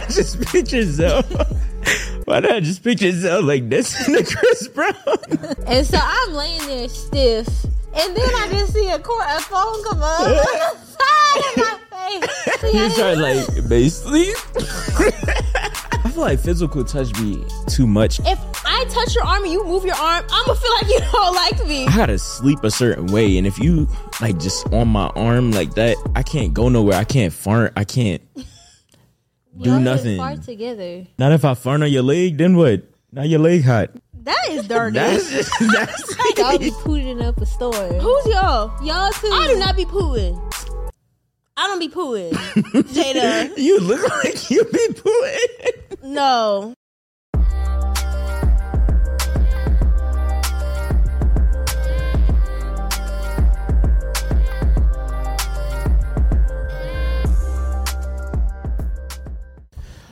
not just picture Zell? Why not I just picture Zell like this in the Chris Brown? And so I'm laying there stiff. And then I just see a, cor- a phone come up on the side of my face. You start like basically. I feel like physical touch be too much. If I touch your arm and you move your arm, I'm gonna feel like you don't like me. I gotta sleep a certain way, and if you like just on my arm like that, I can't go nowhere. I can't fart. I can't do Y'all nothing. Fart together. Not if I fart on your leg, then what? Now your leg hot. That is dirty. That's just, that's. Y'all be pooting up a store. Who's y'all? Y'all too. I do not be pooing. I don't be pooing. Jayda. you look like you be pooing. No.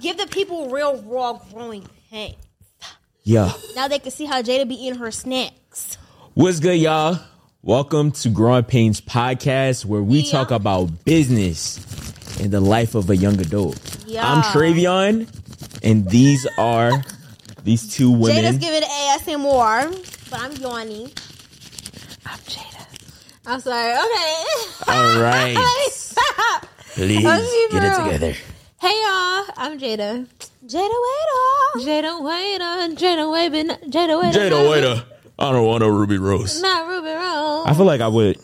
Give the people real raw growing pain. Yeah. Now they can see how Jayda be eating her snacks. What's good, y'all? Welcome to Growing Painz Podcast, where we Yeah. talk about business and the life of a young adult. Yeah. I'm Tre'Vion, and these are these two women. Jayda's giving ASMR, but I'm yawning. I'm Jayda. I'm sorry. Okay. All right. Please get it together. Hey y'all. I'm Jayda. Jayda, wait Jayda Waiter. Jayda Waiter. Jayda Waiter. Jayda, waiter. I don't want a Ruby Rose. Not Ruby Rose. I feel like I would.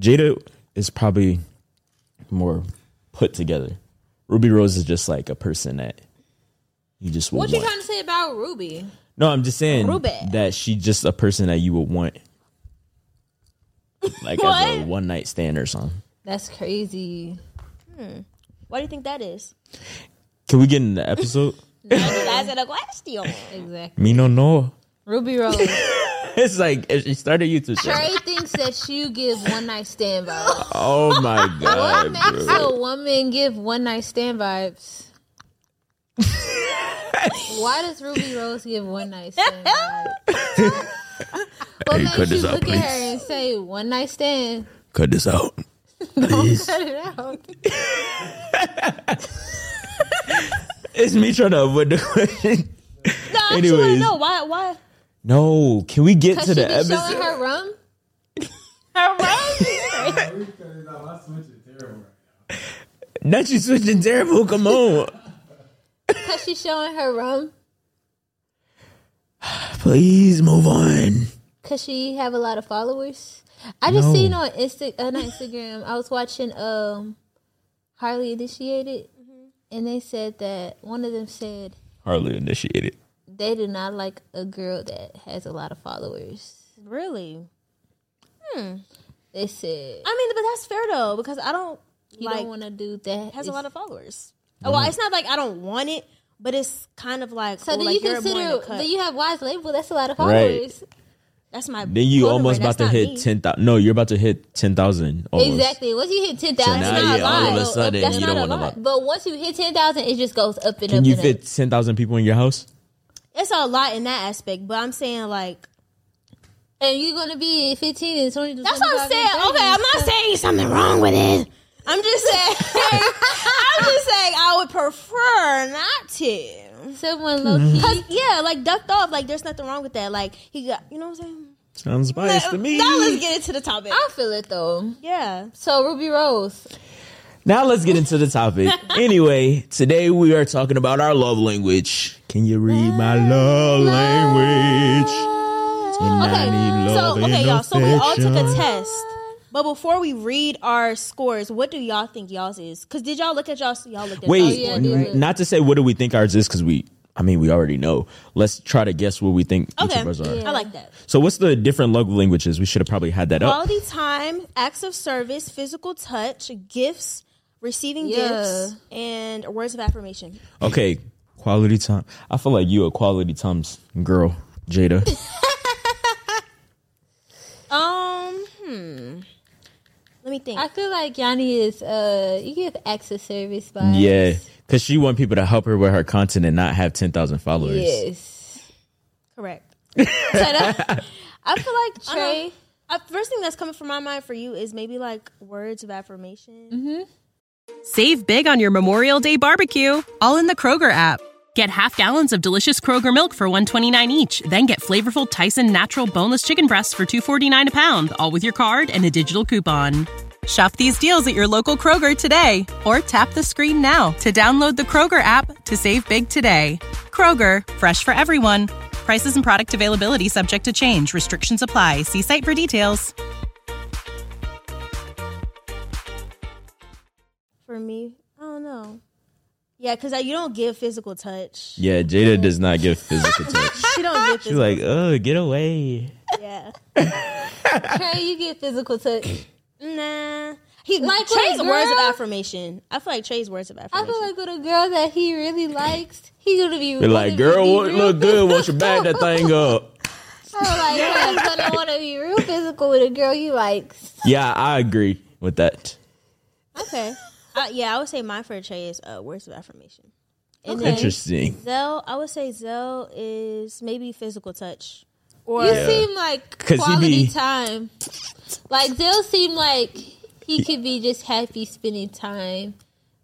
Jayda is probably more put together. Ruby Rose is just like a person that you just would What you want. trying to say about Ruby? No, I'm just saying Ruby. that she's just a person that you would want, like as a What? one night stand or something. That's crazy. Hmm. What do you think that is? Can we get in the episode? That's a question. Exactly. Me no no. Ruby Rose. It's like she started YouTube channel. Trey thinks that you give one night stand vibes. Oh my god! What god, makes bro. a woman give one night stand vibes? Why does Ruby Rose give one night stand vibes? what Hey, makes cut you this out, look at please. her and say one night stand? Cut this out. Don't cut it out. It's me trying to avoid the question. No, I actually want Anyways. to know why. Why? No, can we get to she the be showing episode? her rum. Her right? Not you switching terrible. Come on, Cause she showing her rum. please move on. Cause she have a lot of followers. I just No. seen on Insta uh, Instagram. I was watching um Harley initiated, and they said that one of them said Harley initiated. they do not like a girl that has a lot of followers. really? They said I mean, but that's fair though because I don't you like don't want to do that. has a lot of followers. Oh, Well, it's not like I don't want it, but it's kind of like So oh, do like you you're more in consider? the. Do you have wise label? That's a lot of Right. Followers. That's my. Then you almost rate. about That's to hit me. ten thousand. No, you're about to hit ten thousand. Exactly. Once you hit ten thousand, So now, yeah, all of a sudden, that's you not don't a want a lot. lot. But once you hit ten thousand, it just goes up and up. Can you and fit Up. ten thousand people in your house? It's a lot in that aspect, but I'm saying like And you're gonna be fifteen and twenty. that's what I'm saying. Okay, I'm not saying something wrong with it. I'm just saying. I'm just saying I would prefer not to. someone low Mm-hmm. key. Cause yeah, like ducked off. Like there's nothing wrong with that. Like he got, you know what I'm saying. Sounds biased to me. Now let's get into the topic. I feel it though. Yeah. So Ruby Rose, Now let's get into the topic. anyway, today we are talking about our love language. Can you read my love language? And Okay, love so okay, y'all. So we all took a test, but before we read our scores, what do y'all think y'all's is? Because did y'all look at y'all? Y'all looked at Wait, y'all's oh, yeah, n- not to say what do we think ours is because we, I mean, we already know. Let's try to guess what we think each Okay, of us are. Yeah. I like that. So, what's the different love languages? We should have probably had that up. Quality time, acts of service, physical touch, gifts, receiving Yeah. gifts, and words of affirmation. Okay, quality time. I feel like you a quality times girl, Jayda. Um, hmm. Let me think. I feel like Yanni is uh you give access service vibes. yeah, because she want people to help her with her content and not have ten thousand followers. Yes. Correct. So that- I feel like Trey. Trey. Uh, first thing that's coming from my mind for you is maybe like words of affirmation. Save big on your Memorial Day barbecue, all in the Kroger app. Get half gallons of delicious Kroger milk for 129 each, then get flavorful Tyson natural boneless chicken breasts for 249 a pound, all with your card and a digital coupon. Shop these deals at your local Kroger today or tap the screen now to download the Kroger app to save big today. Kroger, fresh for everyone. Prices and product availability subject to change. Restrictions apply. See site for details. For me, I don't know. Yeah, because you don't give physical touch. Yeah, Jayda does not give physical touch. She don't give She's physical. like, oh, get away. yeah. Trey, you get physical touch. Nah. He Like like with Trey's words of affirmation. I feel like Trey's words of affirmation. I feel like with a girl that he really likes, he gonna be. They're like, girl, what look good? Won't you back that thing up? I feel like he's gonna want to be real physical with a girl he likes. Yeah, I agree with that. okay. Uh, yeah, I would say my for Trey is uh, words of affirmation. And Okay. Interesting. Zell, I would say Zell is maybe physical touch. Or You Yeah. seem like quality be- time. Like Zell seem like he could be just happy spending time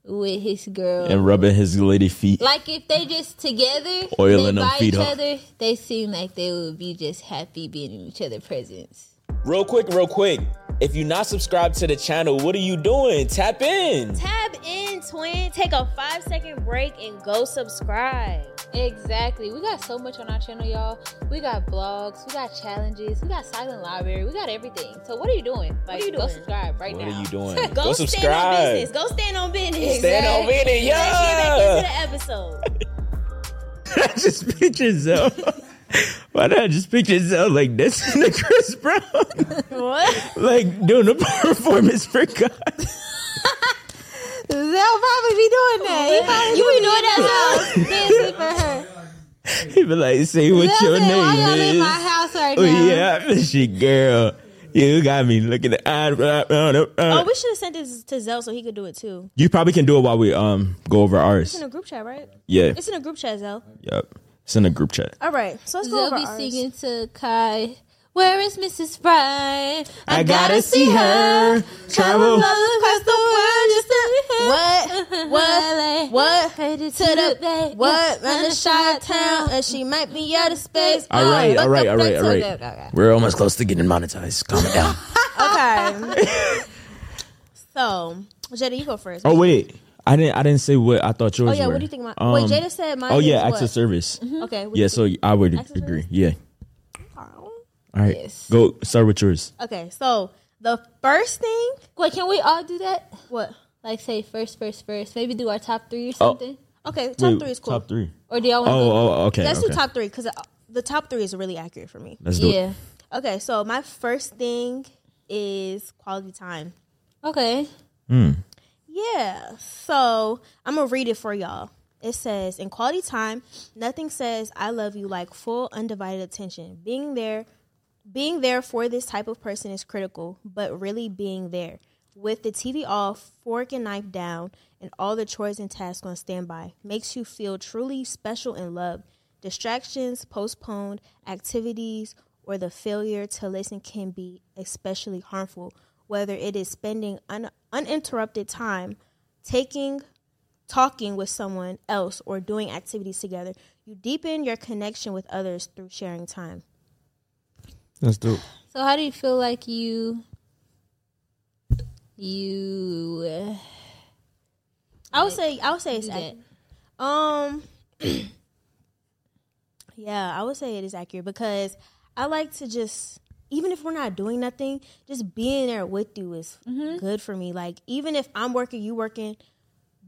with his girl. And rubbing his lady feet. like if they just together, Oiling they them by feet each up. other, they seem like they would be just happy being in each other's presence. Real quick, real quick. If you're not subscribed to the channel, what are you doing? Tap in. Tab in, twin. Take a five second break and go subscribe. Exactly. We got so much on our channel, y'all. We got blogs, we got challenges, we got silent library, we got everything. So what are you doing? Like, are you go doing? subscribe right What now. What are you doing? Go, Go stand on business. Go stand on business. Stand on Exactly. video, Let's get back into the episode. I just picture Zell. Why not just picture Zell like this in the Chris Brown? what? like doing a performance for God. They'll probably be doing that. He probably You be be doing that doing dancing for her. He be like, say what They'll your say, Why y'all name in my is. house right Oh now? yeah, I miss you, girl. You got me looking at. Oh, we should have sent this to Zell so he could do it too. you probably can do it while we um go over It's ours. in a group chat, right? Yeah. It's in a group chat, Zell. Yep. It's in a group chat. All right, so let's go They'll over be ours. singing to Kai. Where is Mrs. Fry? I gotta see her. Travel. across the world just to be here. What? What? What? Headed To the what? Run the shot town, and she might be out of space. All right, oh, all right, all right, all right. Okay, right. okay, okay. We're almost close to getting monetized. Calm it down. Okay. so, Jayda, you go first. oh wait, I didn't. I didn't say what I thought yours Oh, yeah, were. what do you think about- Um, wait, Jayda said mine um, Oh yeah, is acts what? of service. Mm-hmm. Okay. Yeah, so? I would Acts of agree. service? Yeah. Oh. All right, Yes. go start with yours. Okay, so the first thing, Wait, can we all do that? what? Like say first, first, first. Maybe do our top three or oh. something. Okay, top Wait, three is cool. Top three. Or do y'all want Oh, to? Oh, oh, okay. Let's okay. do top three because uh, the top three is really accurate for me. Let's do yeah. it. Okay, so my first thing is quality time. Okay. Hmm. Yeah. So I'm gonna read it for y'all. It says, in quality time, nothing says I love you like full undivided attention. Being there being there for this type of person is critical, but really being there. With the TV off, fork and knife down, and all the chores and tasks on standby makes you feel truly special and loved. Distractions, postponed activities, or the failure to listen can be especially harmful, whether it is spending un- uninterrupted time taking talking with someone else or doing activities together. You deepen your connection with others through sharing time. Let's do. So how do you feel like you you uh, I would say I would say it's do ac- that? um yeah, I would say it is accurate because I like to just even if we're not doing nothing, just being there with you is mm-hmm. good for me. Like even if I'm working, you working,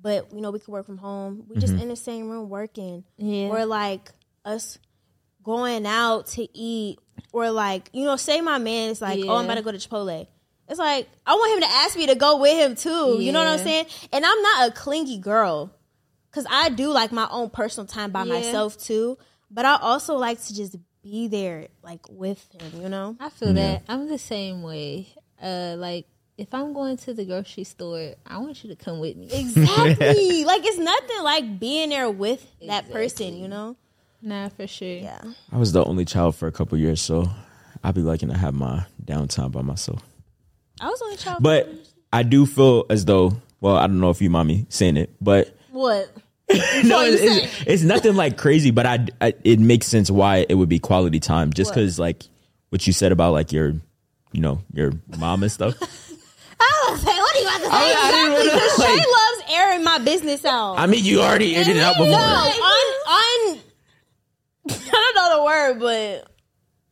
but you know we can work from home. We just mm-hmm. in the same room working, Yeah. or like us going out to eat, or like you know, say my man is like, oh, I'm about to go to Chipotle. It's like I want him to ask me to go with him too. You know what I'm saying? And I'm not a clingy girl, cause I do like my own personal time by Yeah. myself too. But I also like to just be there, like with him. You know? I feel that. I'm the same way. Uh like if I'm going to the grocery store, I want you to come with me. Exactly. like it's nothing like being there with that person. You know? Nah, for sure. Yeah. I was the only child for a couple years, so I'd be liking to have my downtime by myself. I was only child. But I do feel as though Well, I don't know if you mind me saying it, but What? no, it's, it's, it's nothing like crazy. But I, I, it makes sense why it would be quality time, just because like what you said about like your, you know, your mom and stuff. I what are you about to say? I- exactly, because like- Shay loves airing my business out. I mean, you already aired it out before. no, on on. I don't know the word, but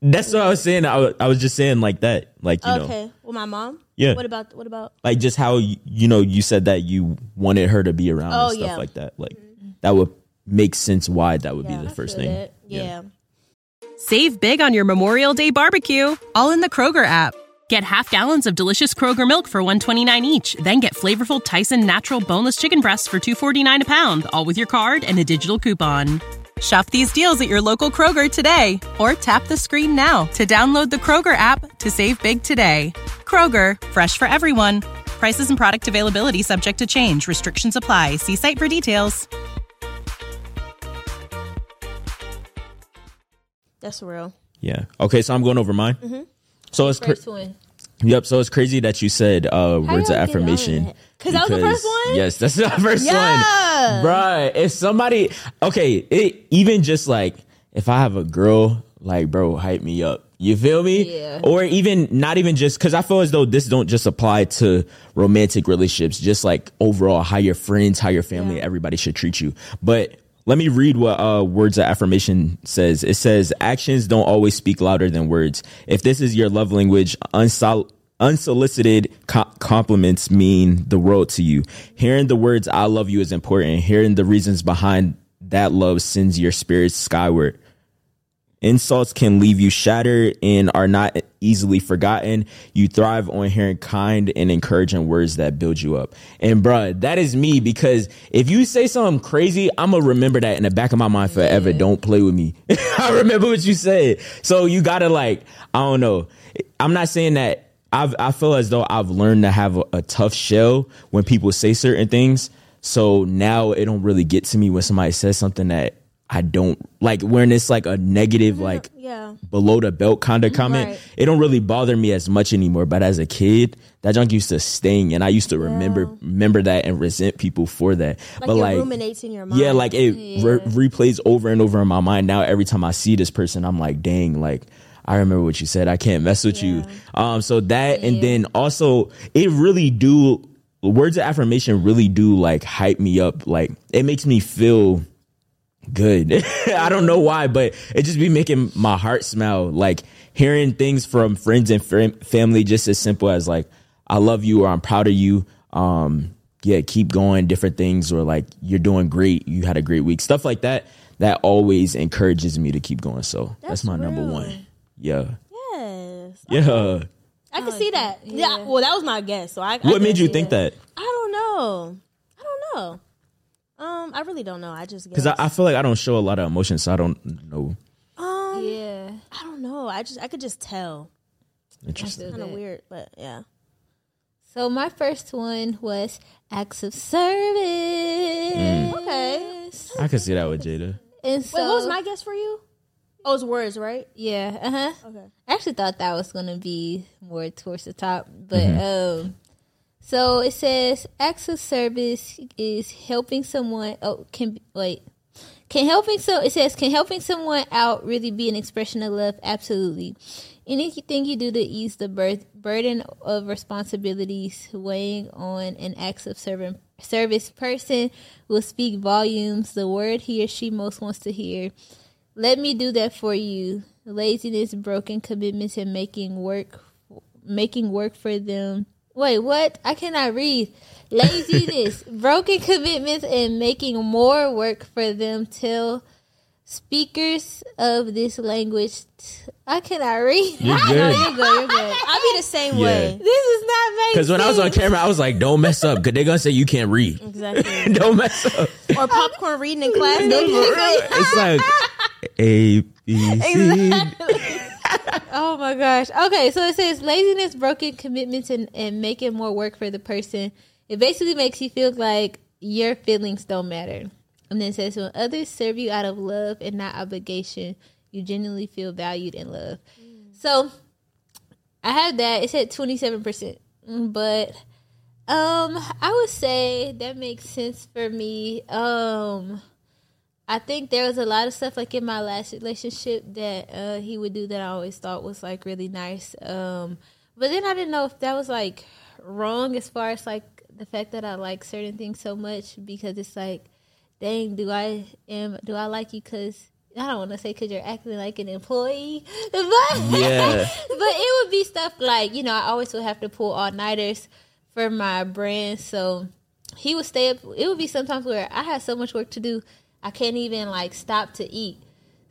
That's what I was saying. I was, I was just saying like that, like you know, okay. Well, my mom. Yeah. What about what about? like just how you, you know you said that you wanted her to be around Oh, and stuff yeah. like that. Like mm-hmm. that would make sense why that would Yeah, be the first thing. that. Yeah. Save big on your Memorial Day barbecue, all in the Kroger app. Get half gallons of delicious Kroger milk for 129 each, then get flavorful Tyson natural boneless chicken breasts for 249 a pound, all with your card and a digital coupon. Shop these deals at your local Kroger today or tap the screen now to download the Kroger app to save big today. Kroger, fresh for everyone. Prices and product availability subject to change. Restrictions apply. See site for details. That's real. Yeah. Okay, so I'm going over mine. Mm-hmm. So it's cra- First one. yep. So it's crazy that you said uh, words of y'all get on affirmation. 'Cause that was the first one? Yes, that's the first Yeah. one, Bruh, If somebody, okay, it even just like if I have a girl, like bro, hype me up. You feel me? Yeah. Or even not even just because I feel as though this don't just apply to romantic relationships, just like overall how your friends, how your family, everybody should treat you. But let me read what uh, words of affirmation says. It says actions don't always speak louder than words. If this is your love language, unsol- unsolicited co- compliments mean the world to you. Hearing the words "I love you" is important. Hearing the reasons behind that love sends your spirits skyward. Insults can leave you shattered and are not easily forgotten. You thrive on hearing kind and encouraging words that build you up. And bruh, that is me because if you say something crazy, I'm gonna remember that in the back of my mind forever. Don't play with me. I remember what you said. So you gotta like, I don't know. I'm not saying that I've, I feel as though I've learned to have a, a tough shell when people say certain things. So now it don't really get to me when somebody says something that I don't like when it's like a negative, like Yeah. below the belt kind of mm-hmm. comment. Right. It don't really bother me as much anymore. But as a kid, that junk used to sting, and I used to remember remember that and resent people for that. Like but like, ruminates in your mind. yeah, like it re- replays over and over in my mind. Now every time I see this person, I'm like, dang, like I remember what you said. I can't mess with you. Um, so that, and then also it really do words of affirmation really do like hype me up. Like it makes me feel good. I don't know why, but it just be making my heart smile. Like hearing things from friends and fam- family, just as simple as like, I love you or I'm proud of you. Um, yeah, keep going, different things, or like you're doing great, you had a great week, stuff like that. That always encourages me to keep going. So that's, That's my number one. Yeah, Yes. yeah. I can see that. Yeah. yeah. Well, that was my guess. So I. I What can made you see think that? I don't know. I don't know. Um, I really don't know. I just Because. I, I feel like I don't show a lot of emotion, so I don't know. um, Yeah. I don't know. I just I could just tell. Interesting. Kind of weird, but yeah. So my first one was acts of service. Mm. Okay. I could see that with Jayda. And so, Wait, what was my guess for you? Oh, it's words, right? yeah, uh huh. Okay. I actually thought that was gonna be more towards the top, but um, so it says acts of service is helping someone. Oh, can wait. Can helping so it says can helping someone out really be an expression of love? Absolutely. Anything you do to ease the birth, burden of responsibilities weighing on an acts of servant, service person will speak volumes. The word he or she most wants to hear. Let me do that for you. Laziness, broken commitments, and making work, making work for them. Wait, what? I cannot read. Laziness, broken commitments, and making more work for them. Tell speakers of this language. I cannot read. You're No, good. you're good. You're good. I'd be the same Yeah. way. This is not making Because when I was on camera, I was like, "Don't mess up," because they're gonna say you can't read. Exactly. Don't mess up. or popcorn reading in class. it's like A B C. Oh my gosh. Okay, so it says laziness, broken commitments, and, and making more work for the person. It basically makes you feel like your feelings don't matter. And then it says when others serve you out of love and not obligation, you genuinely feel valued and loved. So I had that. It said twenty seven percent, but Um, I would say that makes sense for me. Um, I think there was a lot of stuff like in my last relationship that uh, he would do that I always thought was like really nice. Um, but then I didn't know if that was like wrong as far as like the fact that I like certain things so much because it's like, dang, do I am do I like you because I don't want to say because you're acting like an employee, but Yeah. but it would be stuff like you know I always would have to pull all nighters for my brand, so he would stay up. It would be sometimes where I had so much work to do, I can't even like stop to eat.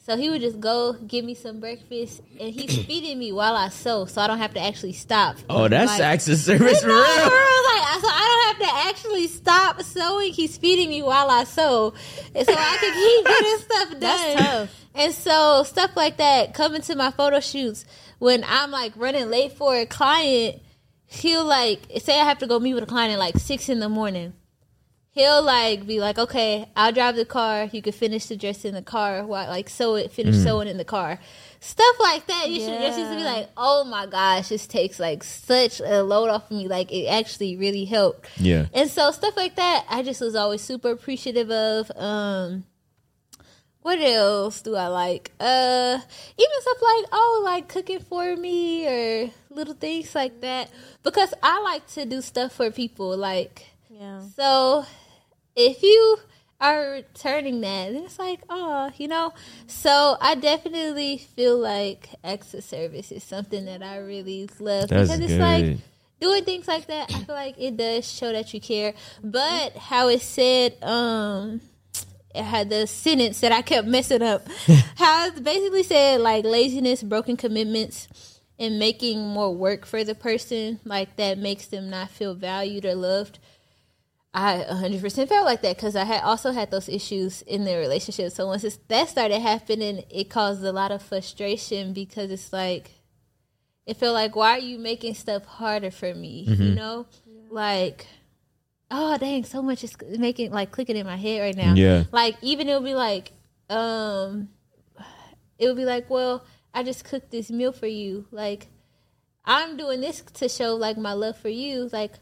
So he would just go give me some breakfast, and he's feeding me while I sew, so I don't have to actually stop. Oh, that's Like- acts of service for real. for real, like, so I don't have to actually stop sewing. He's feeding me while I sew, and so I can keep getting stuff done. That's tough. And so stuff like that coming to my photo shoots when I'm like running late for a client, he'll like say I have to go meet with a client at like six in the morning. He'll like be like, okay, I'll drive the car. You can finish the dress in the car while like sew it, finish sewing in the car. Stuff like that. You should just used to be like, oh my gosh, this takes like such a load off of me. Like it actually really helped. Yeah. And so stuff like that, I just was always super appreciative of. Um, what else do I like? Uh, even stuff like oh, like cooking for me or little things like that. Because I like to do stuff for people. Like Yeah. so, if you are returning that, then it's like oh, you know. So I definitely feel like extra service is something that I really love That's because it's like doing things like that i feel like it does show that you care. But how it said um it had the sentence that i kept messing up. How it basically said like laziness broken commitments and making more work for the person like that makes them not feel valued or loved I 100% felt like that because I had also had those issues in the relationship. So once that started happening, it caused a lot of frustration because it's like, it felt like, why are you making stuff harder for me? You know, like, oh dang, so much is making like clicking in my head right now. Yeah. like even it'll be like, um, it would be like, well, I just cooked this meal for you. Like, I'm doing this to show like my love for you. Like,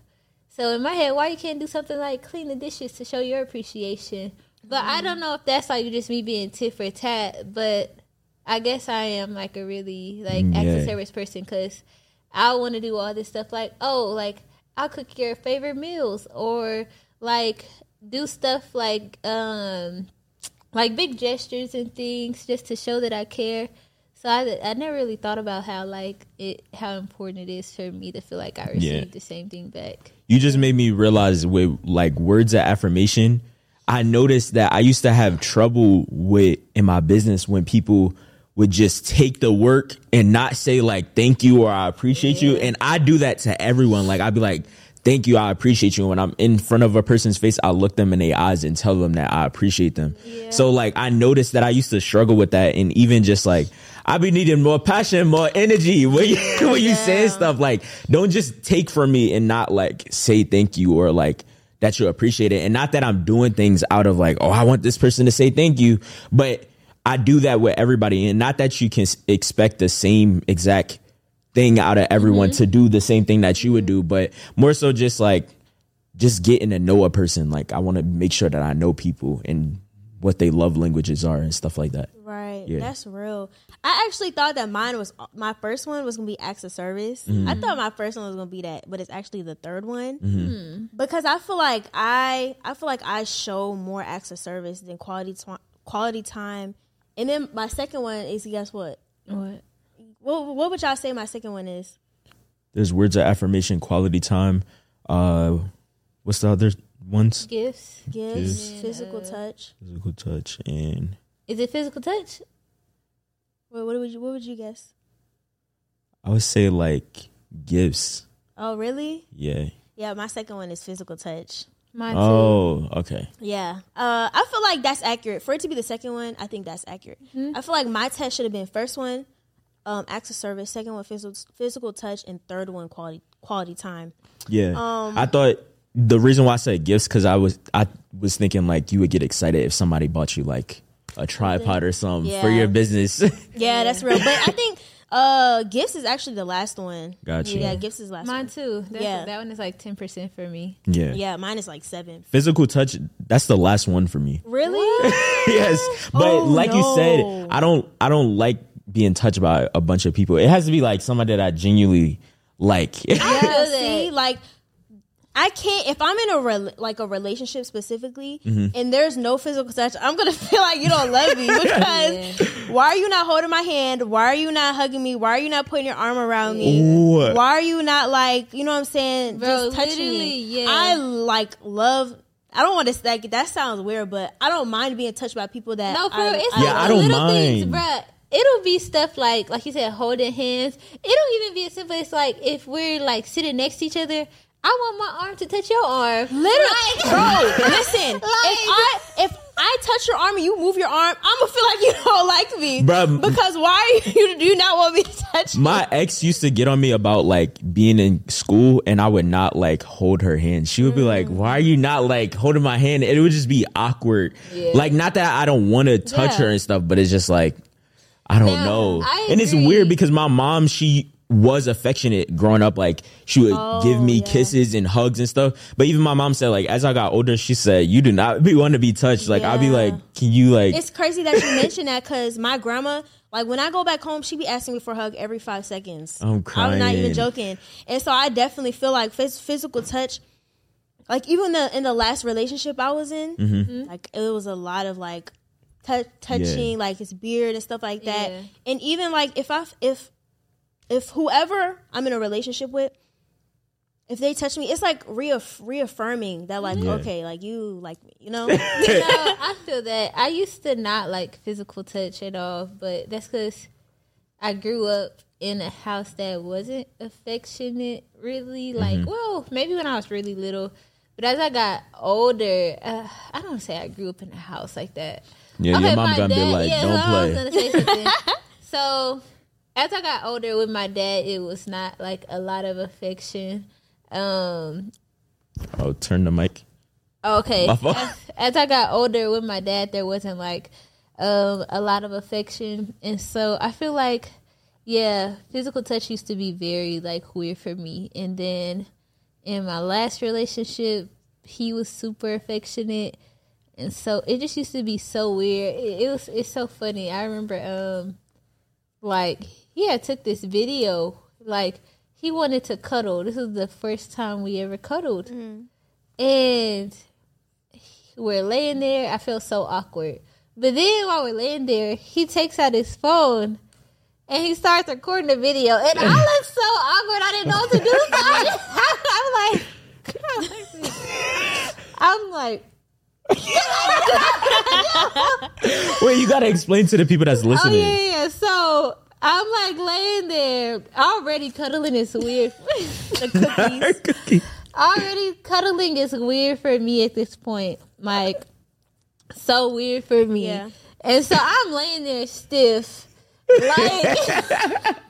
so in my head, why you can't do something like clean the dishes to show your appreciation? But I don't know if that's like just me being tit for tat. But I guess I am like a really like Mm, acts yeah. service person because I want to do all this stuff. Like, oh, like I'll cook your favorite meals or like do stuff like um like big gestures and things just to show that I care. So I, I never really thought about how like it how important it is for me to feel like I received Yeah. the same thing back. you just made me realize with like words of affirmation i noticed that i used to have trouble with in my business when people would just take the work and not say like thank you or i appreciate you. And i do that to everyone. Like i'd be like thank you i appreciate you. When i'm in front of a person's face i look them in their eyes and tell them that i appreciate them. So like i noticed that i used to struggle with that and even just like I be needing more passion, more energy when you when you saying stuff like don't just take from me and not like say thank you or like that you appreciate it. And not that I'm doing things out of like, oh, I want this person to say thank you, but I do that with everybody. And not that you can expect the same exact thing out of everyone mm-hmm. to do the same thing that you would mm-hmm. do, but more so just like just getting to know a person. Like I want to make sure that I know people and what they love languages are and stuff like that. Right. Yeah. That's real. I actually thought that mine was my first one was gonna be acts of service. Mm-hmm. I thought my first one was gonna be that, but it's actually the third one Mm-hmm. because I feel like I I feel like I show more acts of service than quality tw- quality time. And then my second one is guess what? What? What what would y'all say my second one is? There's words of affirmation, quality time. Uh, what's the other ones? Gifts? Gifts, Gifts. physical touch. Physical touch and Is it physical touch? What, what would you what would you guess? I would say like gifts. Oh really? Yeah. Yeah, my second one is physical touch. Mine too. Oh, okay. Yeah. Uh, I feel like that's accurate. For it to be the second one, I think that's accurate. I feel like my test should have been first one, um, acts of service, second one physical physical touch, and third one quality quality time. Yeah. Um, I thought the reason why I said gifts because I was I was thinking like you would get excited if somebody bought you like a tripod or something for your business. Yeah, that's real. But I think Uh, gifts is actually the last one. Gotcha. Yeah, gifts is last Mine one. too. That's, Yeah. that one is like ten percent for me. Yeah. Yeah, mine is like seven. Physical touch, that's the last one for me. Really? yes. But Oh, like you said, I don't I don't like being touched by a bunch of people. It has to be like somebody that I genuinely like. Yeah, feel see, that. like I can't if I'm in a rel like a relationship specifically, Mm-hmm. and there's no physical touch. I'm gonna feel like you don't love me because why are you not holding my hand? Why are you not hugging me? Why are you not putting your arm around me? Ooh. Why are you not like you know what I'm saying? Bro, just touching me. literally, yeah. I like love. I don't want to like that sounds weird, but I don't mind being touched by people that No, for I, it's I like Yeah, the I don't little things, mind. bruh. It'll be stuff like, like you said, holding hands. It'll even be as simple as like if we're like sitting next to each other. I want my arm to touch your arm. Literally, Like- bro. Listen, if I if I touch your arm and you move your arm, I'm gonna feel like you don't like me, Bruh. Because why you do you not want me to touch? you? My ex used to get on me about like being in school and I would not like hold her hand. She would be like, mm. Why are you not like holding my hand? And it would just be awkward. Like, not that I don't want to touch Yeah. her and stuff, but it's just like, I don't Now, know. I and it's weird because my mom, she was affectionate growing up. Like, she would give me yeah. kisses and hugs and stuff. But even my mom said, like, as I got older, she said, You do not be want to be touched. Like, I'd be like, Can you like, It's crazy that you mentioned that because my grandma, like when I go back home, she be asking me for a hug every five seconds. I'm I'm not even joking, and so I definitely feel like phys- physical touch. Like even the in the last relationship I was in, Mm-hmm. like it was a lot of like tou touching, like his beard and stuff like that. Yeah. And even like if I if if whoever I'm in a relationship with, if they touch me, it's like reaff- reaffirming that like Yeah. okay, like you like me, you know. no, I feel that. I used to not like physical touch at all, but that's because I grew up in a house that wasn't affectionate, really. Like, well, maybe when I was really little, but as I got older, uh, I don't say I grew up in a house like that. Yeah, your mom my gonna be like, yeah, "Don't my mom's play." gonna say something. so, as I got older with my dad, it was not like a lot of affection. Um, Oh, turn the mic. Okay. As, as I got older with my dad, there wasn't like um, a lot of affection, and so I feel like, yeah, physical touch used to be very like weird for me. And then in my last relationship, he was super affectionate, and so it just used to be so weird. It, it was it's so funny. I remember um like he had took this video like he wanted to cuddle. This was the first time we ever cuddled. Mm-hmm. And we're laying there. I feel so awkward. But then while we're laying there, he takes out his phone and he starts recording the video. And I look so awkward. I didn't know what to do. So I just, I'm like, I'm like, Wait, you gotta explain to the people that's oh listening. yeah, yeah. So I'm like laying there, already cuddling is weird. the cookies. already cuddling is weird for me at this point. Like so weird for me. Yeah. And so I'm laying there stiff. Like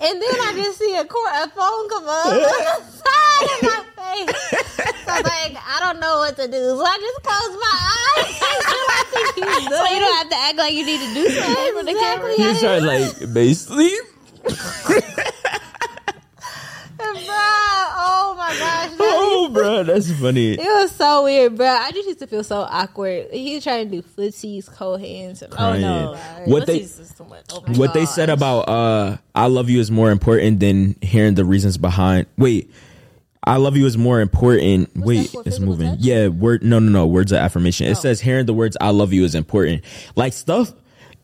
And then I just see a, cor- a phone come up on the side of my face. So I'm like, I don't know what to do. So I just close my eyes. I think he's So you don't have to act like you need to do something for the camera. Exactly. You start like, babe, sleep. Bruh, oh my gosh. Oh, bro, that's funny. It was so weird, bro. I just used to feel so awkward. He was trying to do footsies, cold hands. and- Oh no! Crying. What they- Pussies is too much. Oh my what they said about uh I love you is more important than hearing the reasons behind wait I love you is more important. wait, it's moving. Yeah, word no no no, words of affirmation. It says hearing the words I love you is important. Like stuff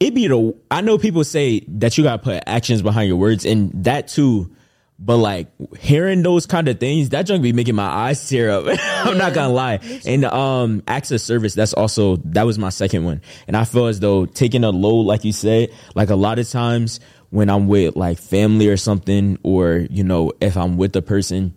it be the I know people say that you gotta put actions behind your words and that too. But like hearing those kind of things, that junk be making my eyes tear up. I'm not gonna lie. And um acts of service, that's also that was my second one. And I feel as though taking a load, like you said, like a lot of times when I'm with like family or something, or you know, if I'm with a person,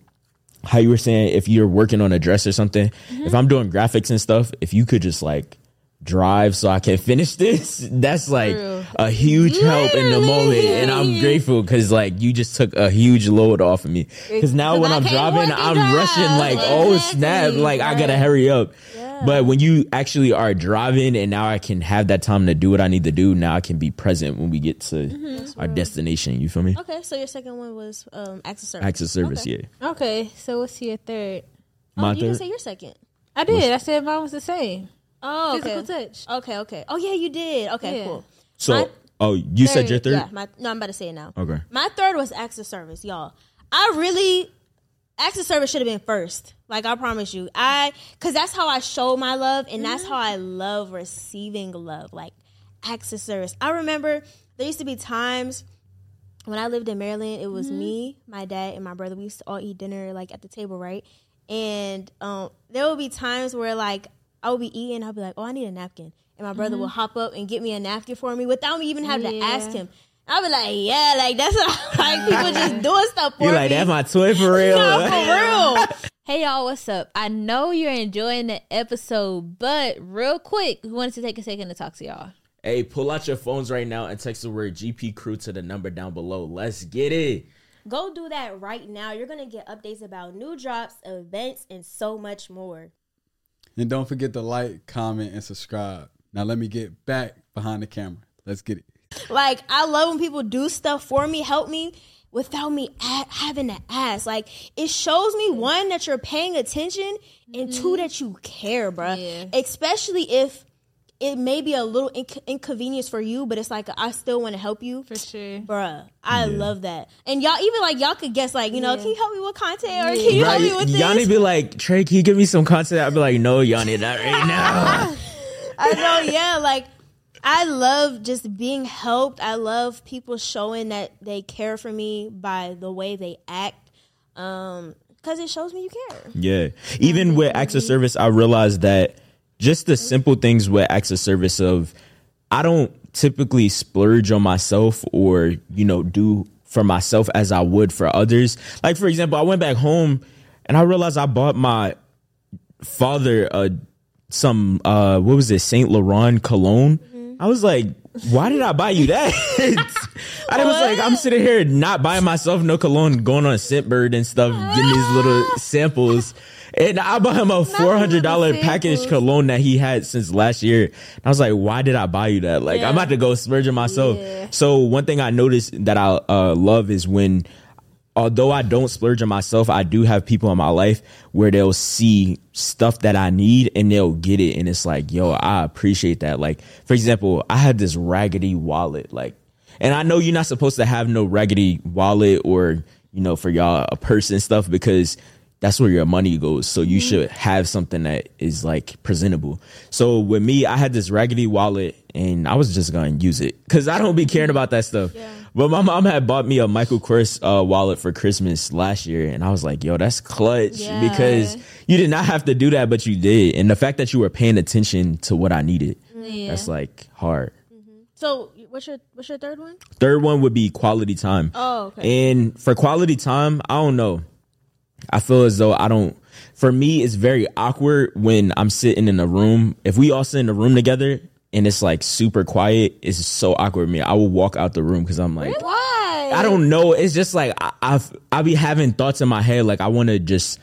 how you were saying if you're working on a dress or something, if I'm doing graphics and stuff, if you could just like drive so I can finish this, that's like True. a huge help in the moment. And I'm grateful because like you just took a huge load off of me. Because now 'Cause when I I'm driving, I'm drive. rushing like, oh snap, Exactly. like I gotta hurry up. Yeah. But when you actually are driving and now I can have that time to do what I need to do, now I can be present when we get to Mm-hmm. our destination. You feel me? Okay, so your second one was um, acts of service. Access service, Okay. yeah. Okay, so what's your third? Oh, My you didn't say your second. I did. I said mine was the same. Oh, Physical okay. touch. Okay, okay. Oh yeah, you did. Okay, Yeah. cool. So, My- oh, you said your third? Yeah, my, no, I'm about to say it now. Okay. My third was access service, y'all. I really acts of service should have been first. Like I promise you, I because that's how I show my love, and that's mm-hmm. how I love receiving love. Like acts of service. I remember there used to be times when I lived in Maryland. It was mm-hmm. me, my dad, and my brother. We used to all eat dinner like at the table, right? And um, there would be times where like I would be eating, I'd be like, "Oh, I need a napkin," and my brother mm-hmm. would hop up and get me a napkin for me without me even having to ask him. I'd be like, "Yeah, like that's what I like." People just doing stuff for You me. like, that's my toy for real? No, for real. Hey y'all, what's up? I know you're enjoying the episode, but real quick, we wanted to take a second to talk to y'all. hey, pull out your phones right now and text the word GP crew to the number down below. Let's get it. Go do that right now. You're gonna get updates about new drops, events, and so much more. And don't forget to like, comment, and subscribe. Now let me get back behind the camera. Let's get it. Like I love when people do stuff for me, help me without me a- having to ask. Like it shows me one that you're paying attention, and two mm-hmm. that you care, bruh. Yeah. Especially if it may be a little inc- inconvenience for you, but it's like I still want to help you. For sure. Bruh, I love that. And y'all, even like y'all could guess, like you know, can you help me with content or can you help me with this? Yanni be like, Trey, can you give me some content? I'd be like, no, Yanni, not right now. I know, yeah. Like, I love just being helped. I love people showing that they care for me by the way they act, um, because it shows me you care. Yeah. Even with acts of service, I realized that just the simple things with acts of service of I don't typically splurge on myself or, you know, do for myself as I would for others. Like for example, I went back home and I realized I bought my father uh some uh what was it, Saint Laurent cologne. I was like, why did I buy you that? I was like, I'm sitting here not buying myself no cologne, going on Scentbird and stuff, getting these little samples. And I bought him a four hundred dollar package cologne that he had since last year. And I was like, why did I buy you that? Like, I'm about to go splurge on myself. Yeah. So one thing I noticed that I uh, love is when although I don't splurge on myself, I do have people in my life where they'll see stuff that I need and they'll get it. And it's like, yo, I appreciate that. Like, for example, I had this raggedy wallet, like, and I know you're not supposed to have no raggedy wallet or, you know, for y'all a purse and stuff because that's where your money goes. So you mm-hmm. should have something that is like presentable. So with me, I had this raggedy wallet and I was just going to use it because I don't be caring about that stuff. But my mom had bought me a Michael Kors uh, wallet for Christmas last year, and I was like, "Yo, that's clutch!" Yeah. Because you did not have to do that, but you did, and the fact that you were paying attention to what I needed, Yeah. that's like hard. So, what's your what's your third one? Third one would be quality time. Oh, okay. And for quality time, I don't know. I feel as though I don't. For me, it's very awkward when I'm sitting in a room. If we all sit in a room together and it's like super quiet, it's so awkward to me. I will walk out the room because I'm like, Why? I don't know. It's just like I, I've I be having thoughts in my head. Like I want to just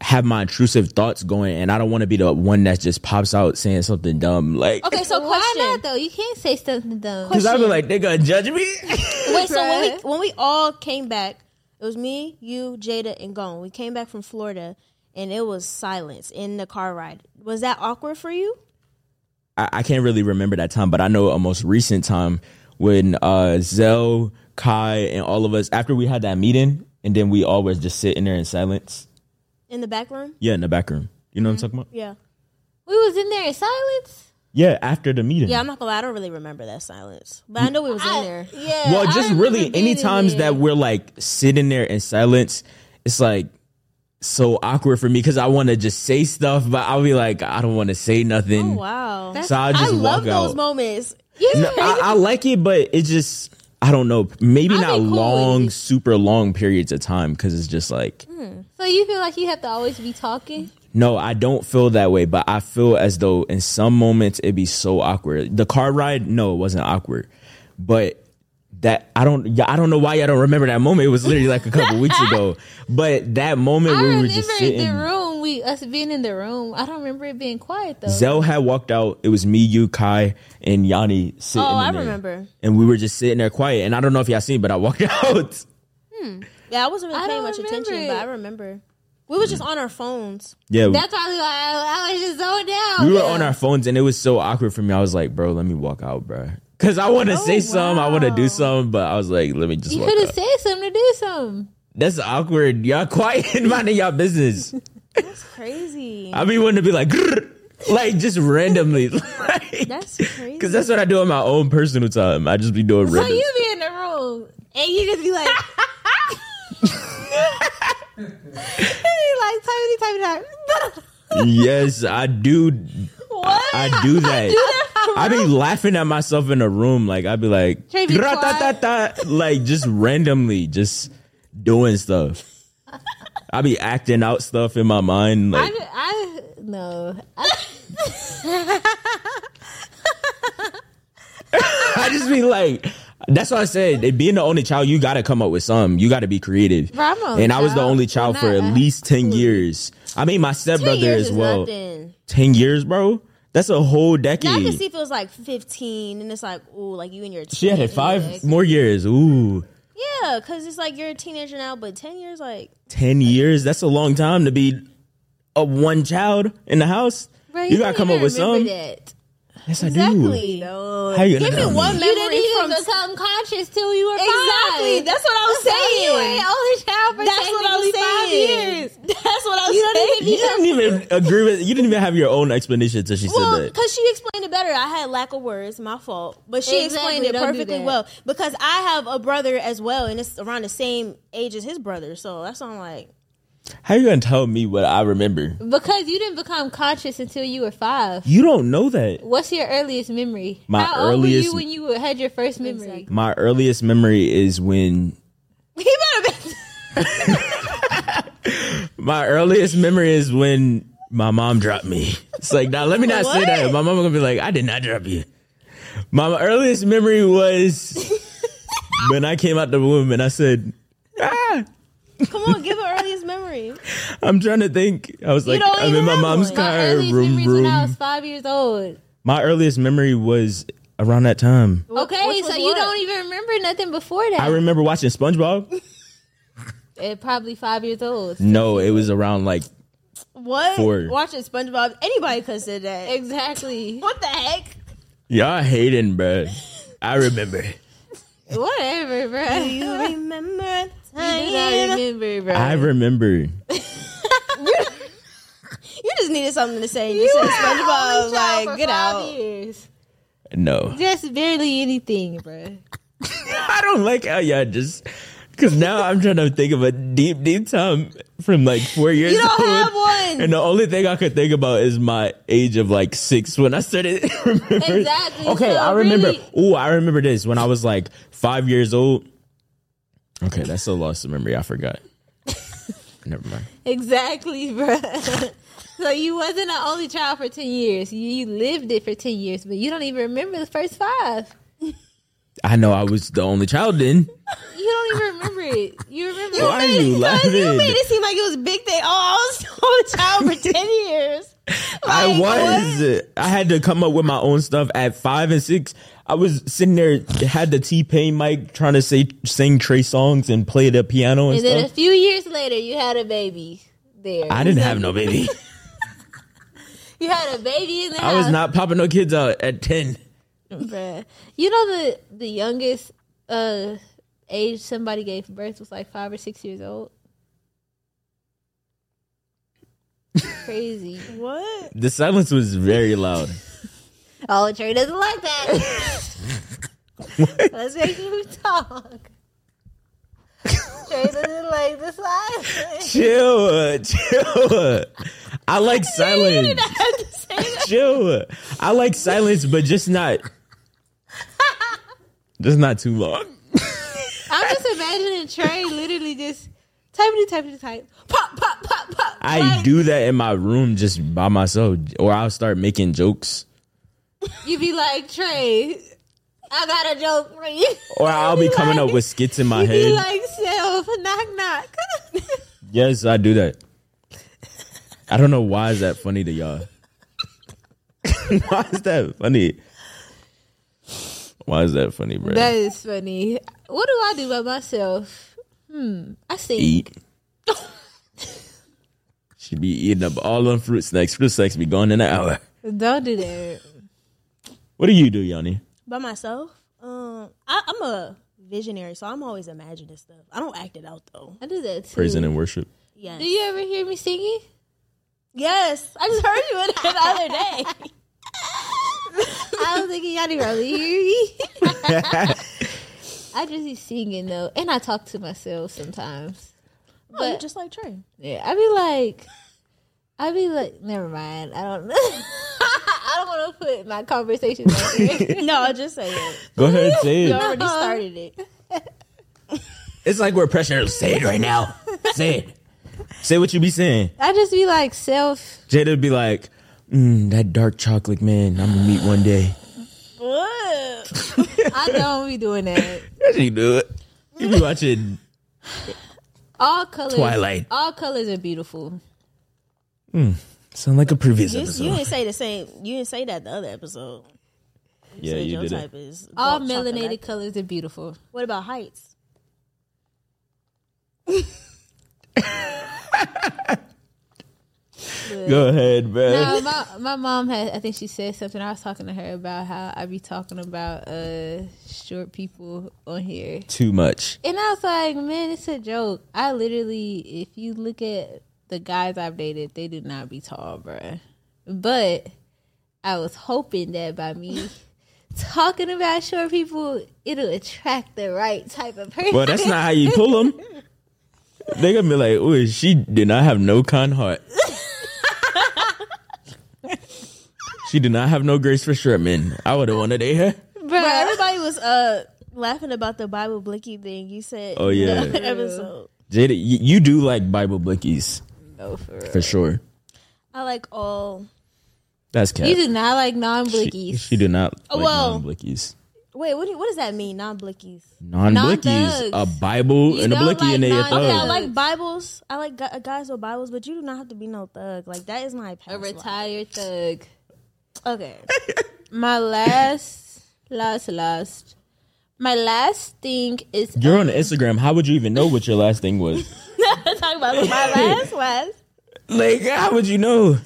have my intrusive thoughts going, and I don't want to be the one that just pops out saying something dumb. Like, Okay, so Why question. not though? You can't say something dumb. because I be like, they're gonna judge me. Wait, so when we when we all came back, it was me, you, Jayda, and Gone. We came back from Florida, and it was silence in the car ride. Was that awkward for you? I, I can't really remember that time, but I know a most recent time when uh Zell, Kai, and all of us after we had that meeting, and then we all was just sitting there in silence. In the back room? Yeah, in the back room. You know what I'm talking about? Yeah. We was in there in silence. Yeah, after the meeting. Yeah, I'm not gonna lie, I don't really remember that silence. But I know we was in there. Yeah. well, just really any times there. that we're like sitting there in silence, it's like so awkward for me because I want to just say stuff, but I'll be like, I don't want to say nothing. Oh wow. So I'll just I love walk those out. moments. No, I, I like it, but it just I don't know. Maybe I'll not cool long, super long periods of time because it's just like hmm. So you feel like you have to always be talking? no, I don't feel that way. But I feel as though in some moments it'd be so awkward. The car ride, no, it wasn't awkward, but that I don't. I don't know why y'all don't remember that moment. It was literally like a couple weeks ago. But that moment I where we were just sitting. In the room we us being in the room. I don't remember it being quiet though. Zell had walked out. It was me, you, Kai, and Yanni sitting. Oh, in I there. remember. And we were just sitting there quiet. And I don't know if y'all seen, but I walked out. Hmm. Yeah, I wasn't really I paying much attention, it. but I remember. We was just on our phones. Yeah, That's probably why I, I was just so down. we were on our phones, and it was so awkward for me. I was like, "Bro, let me walk out, bro," because I want to say oh, something, I want to do something, but I was like, "Let me just You could have said something to do something. That's awkward. Y'all quiet and minding y'all business. That's crazy. I be wanting to be like, like just randomly, like, That's crazy. because that's what I do in my own personal time. I just be doing So random. you be in the room and you just be like, like tiny, tiny, tiny. yes, I do. what? I do that. I be laughing at myself in a room. Like I'd be like, like just randomly, just doing stuff. I be acting out stuff in my mind. Like I, I no. I, I just be like, that's what I said. Being the only child, you got to come up with some. You got to be creative. Bro, I'm the only and I was the only child for at least ten years. I mean, my stepbrother as well. nothing. Ten years, bro. That's a whole decade. Now I can see if it was like 15 and it's like, ooh, like you and your She had it five more years. Ooh. Yeah, because it's like you're a teenager now, but 10 years, like, 10 years that's a long time to be a one child in the house bro, you, gotta come up with some That. Yes i exactly. do how you gonna Give me one me? You didn't memory even from become conscious till you were Exactly. five. That's what I was saying. you ain't only child for That's what I was technically five saying. years. That's what I was You don't saying. even you didn't even agree with you didn't even have your own explanation until she Well, said that because she explained it better. I had lack of words, my fault. But she Exactly, explained it don't perfectly well. Because I have a brother as well, and it's around the same age as his brother. So that's why I'm like, how are you gonna tell me what i remember Because you didn't become conscious until you were five. you don't know that What's your earliest memory? My How old were earliest- you when you had your first memory? Exactly. my earliest memory is when he better be. my earliest memory is when my mom dropped me it's like now let me not say that my mom gonna be like i did not drop you my earliest memory was when i came out the womb and i said ah Come on, give her earliest memory. I'm trying to think. I was like, don't I'm even in my have mom's one. My car, earliest room, memories when I was room. five years old. My earliest memory was around that time. Okay, which so was you what? don't even remember nothing before that. I remember watching SpongeBob. At probably five years old. No, it was around like What? Four. Watching SpongeBob. Anybody could say that. Exactly. What the heck? y'all hating, bruh. I remember. Whatever, bro. Do you remember You do not remember, bro. I remember. You just needed something to say. You, said SpongeBob. Like, for get five out. Years. No, Just barely anything, bro. I don't like how y'all just. Because now I'm trying to think of a deep, deep time from like four years You don't old. have one. And the only thing I could think about is my age of like six when I started. remembering- Exactly. Okay, So I remember. really- Oh, I remember this when I was like five years old. Okay, that's a lost of memory. I forgot. Never mind. Exactly, bro. so you wasn't an only child for ten years. You, you lived it for ten years, but you don't even remember the first five. I know I was the only child then. You don't even remember it. You remember Why are you laughing? You made it seem like it was a big thing. Oh, I was a child for 10 years. I was. I had to come up with my own stuff at five and six. I was sitting there, had the T Pain mic, trying to say sing Trey Songz and play the piano and, And then a few years later, you had a baby there. I didn't have no baby. You had a baby in the I house. was not popping no kids out at ten. Bruh. You know the the youngest uh age somebody gave birth was like five or six years old. Crazy. What? The silence was very loud. Oh, Trey doesn't like that. Let's make you talk. Trey doesn't like the silence. chill, chill. I like silence. chill. I like silence, but just not, just not too long. I'm just imagining Trey literally just typing, typing, type, pop, pop, pop, pop. I do that in my room just by myself, or I'll start making jokes, You be like Trey. I got a joke for you. or I'll be coming up with skits in my head. be like self knock knock. yes, I do that. I don't know why is that funny to y'all. why is that funny? Why is that funny, bro? That is funny. What do I do by myself? Hmm. I sing. Eat. she be eating up all them fruit snacks. Fruit snacks be gone in an hour. Don't do that. What do you do, Yanni? By myself, um, I, I'm a visionary, so I'm always imagining stuff. I don't act it out though. I do that too. Praising and worship. Yes. Do you ever hear me singing? Yes, I just heard you in it the other day. I was thinking y'all didn't really hear me. I just be singing though, and I talk to myself sometimes. Oh, you just like Trey. yeah, I be like, I be like, never mind. I don't know. I don't want to put my conversation out there. no, I'll just say it. Go ahead, and say You already started it. It's like we're pressured. To say it right now. Say it. Say what you be saying. I just be like self. Jayda would be like, mm, that dark chocolate man I'm gonna meet one day. What? I don't be doing that. Yes, you do it. You be watching All colors. Twilight. All colors are beautiful. Hmm. sound like a previous You, episode. you didn't say the same. You didn't say that the other episode. yeah, said you your did type it. is All melanated chocolate. colors are beautiful. What about heights? Go ahead, man. No, my my mom had. I think she said something. I was talking to her about how I be talking about uh short people on here, Too much. and I was like, man, it's a joke. I literally, if you look at the guys I've dated, they do not be tall, bruh. But I was hoping that by me talking about short people, it'll attract the right type of person. Well, that's not how you pull them. They gonna be like, "Oh, she did not have no kind heart. she did not have no grace for short men. I would have wanted to date her. But everybody was uh laughing about the Bible blicky thing you said. Oh, yeah. in the episode. Jayda, you, you do like Bible blickies No, for real. for sure. I like all. That's cat. You do not like non-blickies. she do not Oh, like well. non-blickies. Wait, what? Do you, what does that mean? Non blickies. Non-blickies, a Bible You and a don't blicky like and they a non- thug. Okay, I like Bibles. I like guys with Bibles, but you do not have to be no thug. Like that is my past a life. retired thug. Okay. My last, last, last. My last thing is You're on Instagram. How would you even know what your last thing was? Talk about what my last last. like, how would you know?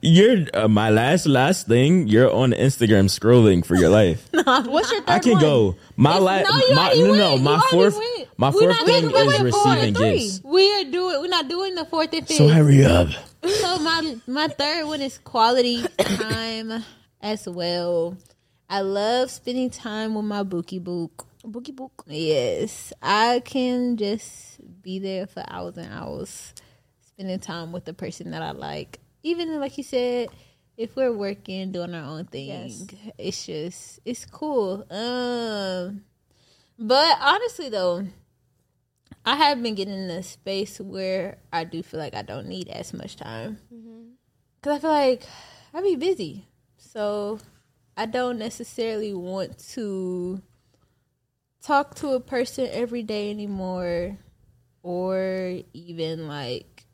You're uh, my last last thing. You're on Instagram scrolling for your life. What's your third I can one? go. My last, no, my no, no, my already fourth, went. My We're fourth thing is receiving gifts. We are doing. We're not doing the fourth and fifth. So hurry up. So my my third one is quality time as well. I love spending time with my bookie book. Boogie book. Yes, I can just be there for hours and hours, spending time with the person that I like. Even like you said, if we're working, doing our own thing, Yes. it's just it's cool. Um, but honestly though, I have been getting in a space where I do feel like I don't need as much time mm-hmm. because I feel like I be busy, so I don't necessarily want to talk to a person every day anymore or even like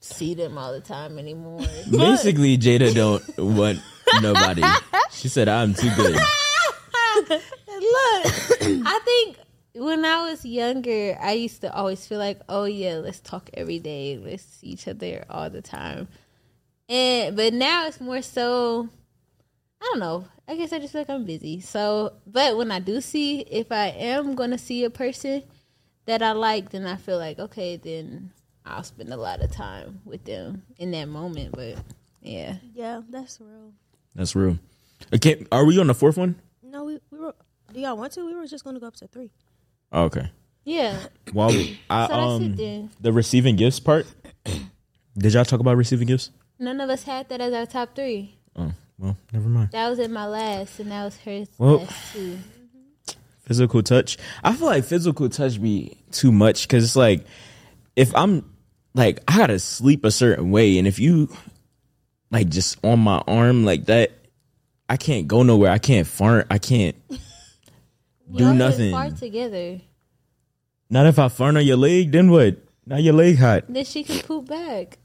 see them all the time anymore. Basically, Jayda don't want nobody. She said, "I'm too good." Look, I think when I was younger, I used to always feel like, oh yeah, let's talk every day, let's see each other all the time. And but now it's more so I don't know. I guess I just feel like I'm busy. So, but when I do see, if I am going to see a person that I like, then I feel like, okay, then I'll spend a lot of time with them in that moment. But yeah. Yeah, that's real. That's real. Okay, are we on the fourth one? No, we, we were. Do y'all want to? We were just going to go up to three. Oh, okay. Yeah. Well, I, So that's it um, then. the receiving gifts part. Did y'all talk about receiving gifts? None of us had that as our top three. Oh, well, never mind. That was in my last, and that was hers Well- last too. Physical touch. I feel like physical touch be too much because it's like if I'm like I gotta sleep a certain way, and if you like just on my arm like that, I can't go nowhere. I can't fart. I can't do Y'all nothing. Far together. Not if I fart on your leg. Then what? Now your leg hot. Then she can poop back.